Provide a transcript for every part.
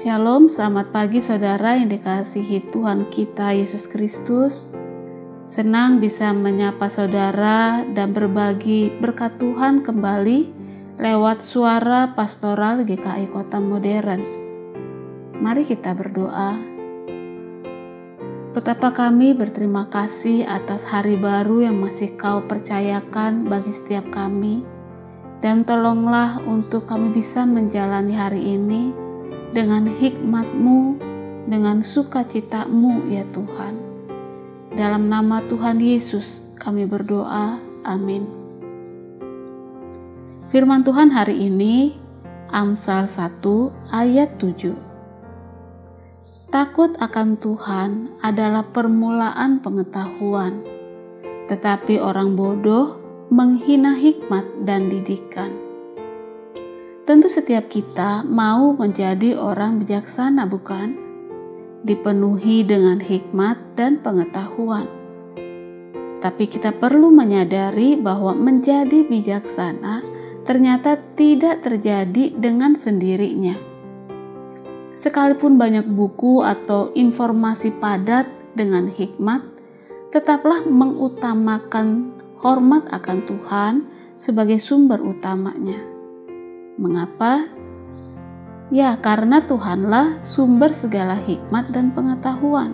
Shalom, selamat pagi saudara yang dikasihi Tuhan kita Yesus Kristus. Senang bisa menyapa saudara dan berbagi berkat Tuhan kembali lewat suara pastoral GKI Kota Modern. Mari kita berdoa. Betapa kami berterima kasih atas hari baru yang masih kau percayakan bagi setiap kami. Dan tolonglah untuk kami bisa menjalani hari ini dengan hikmatmu, dengan sukacitamu ya Tuhan. Dalam nama Tuhan Yesus kami berdoa, amin. Firman Tuhan hari ini, Amsal 1 ayat 7. Takut akan Tuhan adalah permulaan pengetahuan, tetapi orang bodoh menghina hikmat dan didikan. Tentu setiap kita mau menjadi orang bijaksana, bukan? Dipenuhi dengan hikmat dan pengetahuan. Tapi kita perlu menyadari bahwa menjadi bijaksana ternyata tidak terjadi dengan sendirinya. Sekalipun banyak buku atau informasi padat dengan hikmat, tetaplah mengutamakan hormat akan Tuhan sebagai sumber utamanya. Mengapa? Ya, karena Tuhanlah sumber segala hikmat dan pengetahuan.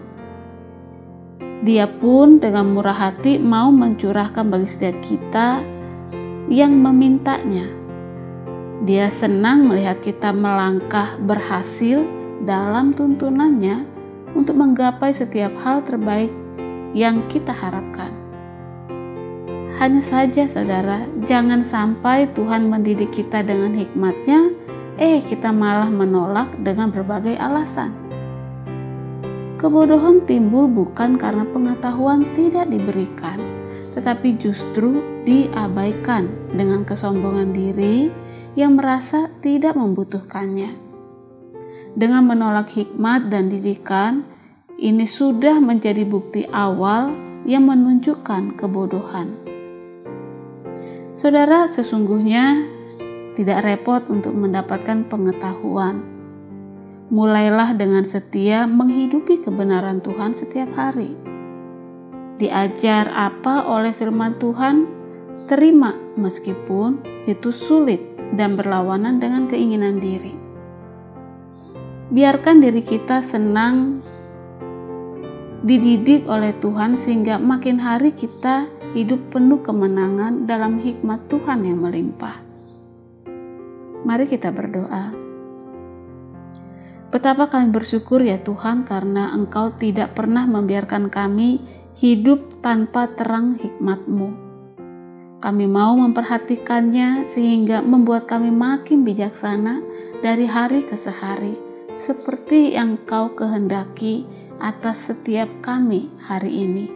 Dia pun dengan murah hati mau mencurahkan bagi setiap kita yang memintanya. Dia senang melihat kita melangkah berhasil dalam tuntunannya untuk menggapai setiap hal terbaik yang kita harapkan. Hanya saja saudara, jangan sampai Tuhan mendidik kita dengan hikmatnya, eh kita malah menolak dengan berbagai alasan. Kebodohan timbul bukan karena pengetahuan tidak diberikan, tetapi justru diabaikan dengan kesombongan diri yang merasa tidak membutuhkannya. Dengan menolak hikmat dan didikan, ini sudah menjadi bukti awal yang menunjukkan kebodohan. Saudara, sesungguhnya tidak repot untuk mendapatkan pengetahuan. Mulailah dengan setia menghidupi kebenaran Tuhan setiap hari. Diajar apa oleh firman Tuhan, terima meskipun itu sulit dan berlawanan dengan keinginan diri. Biarkan diri kita senang dididik oleh Tuhan sehingga makin hari kita hidup penuh kemenangan dalam hikmat Tuhan yang melimpah. Mari kita berdoa. Betapa kami bersyukur ya Tuhan karena Engkau tidak pernah membiarkan kami hidup tanpa terang hikmat-Mu. Kami mau memperhatikannya sehingga membuat kami makin bijaksana dari hari ke sehari, seperti yang Kau kehendaki atas setiap kami hari ini.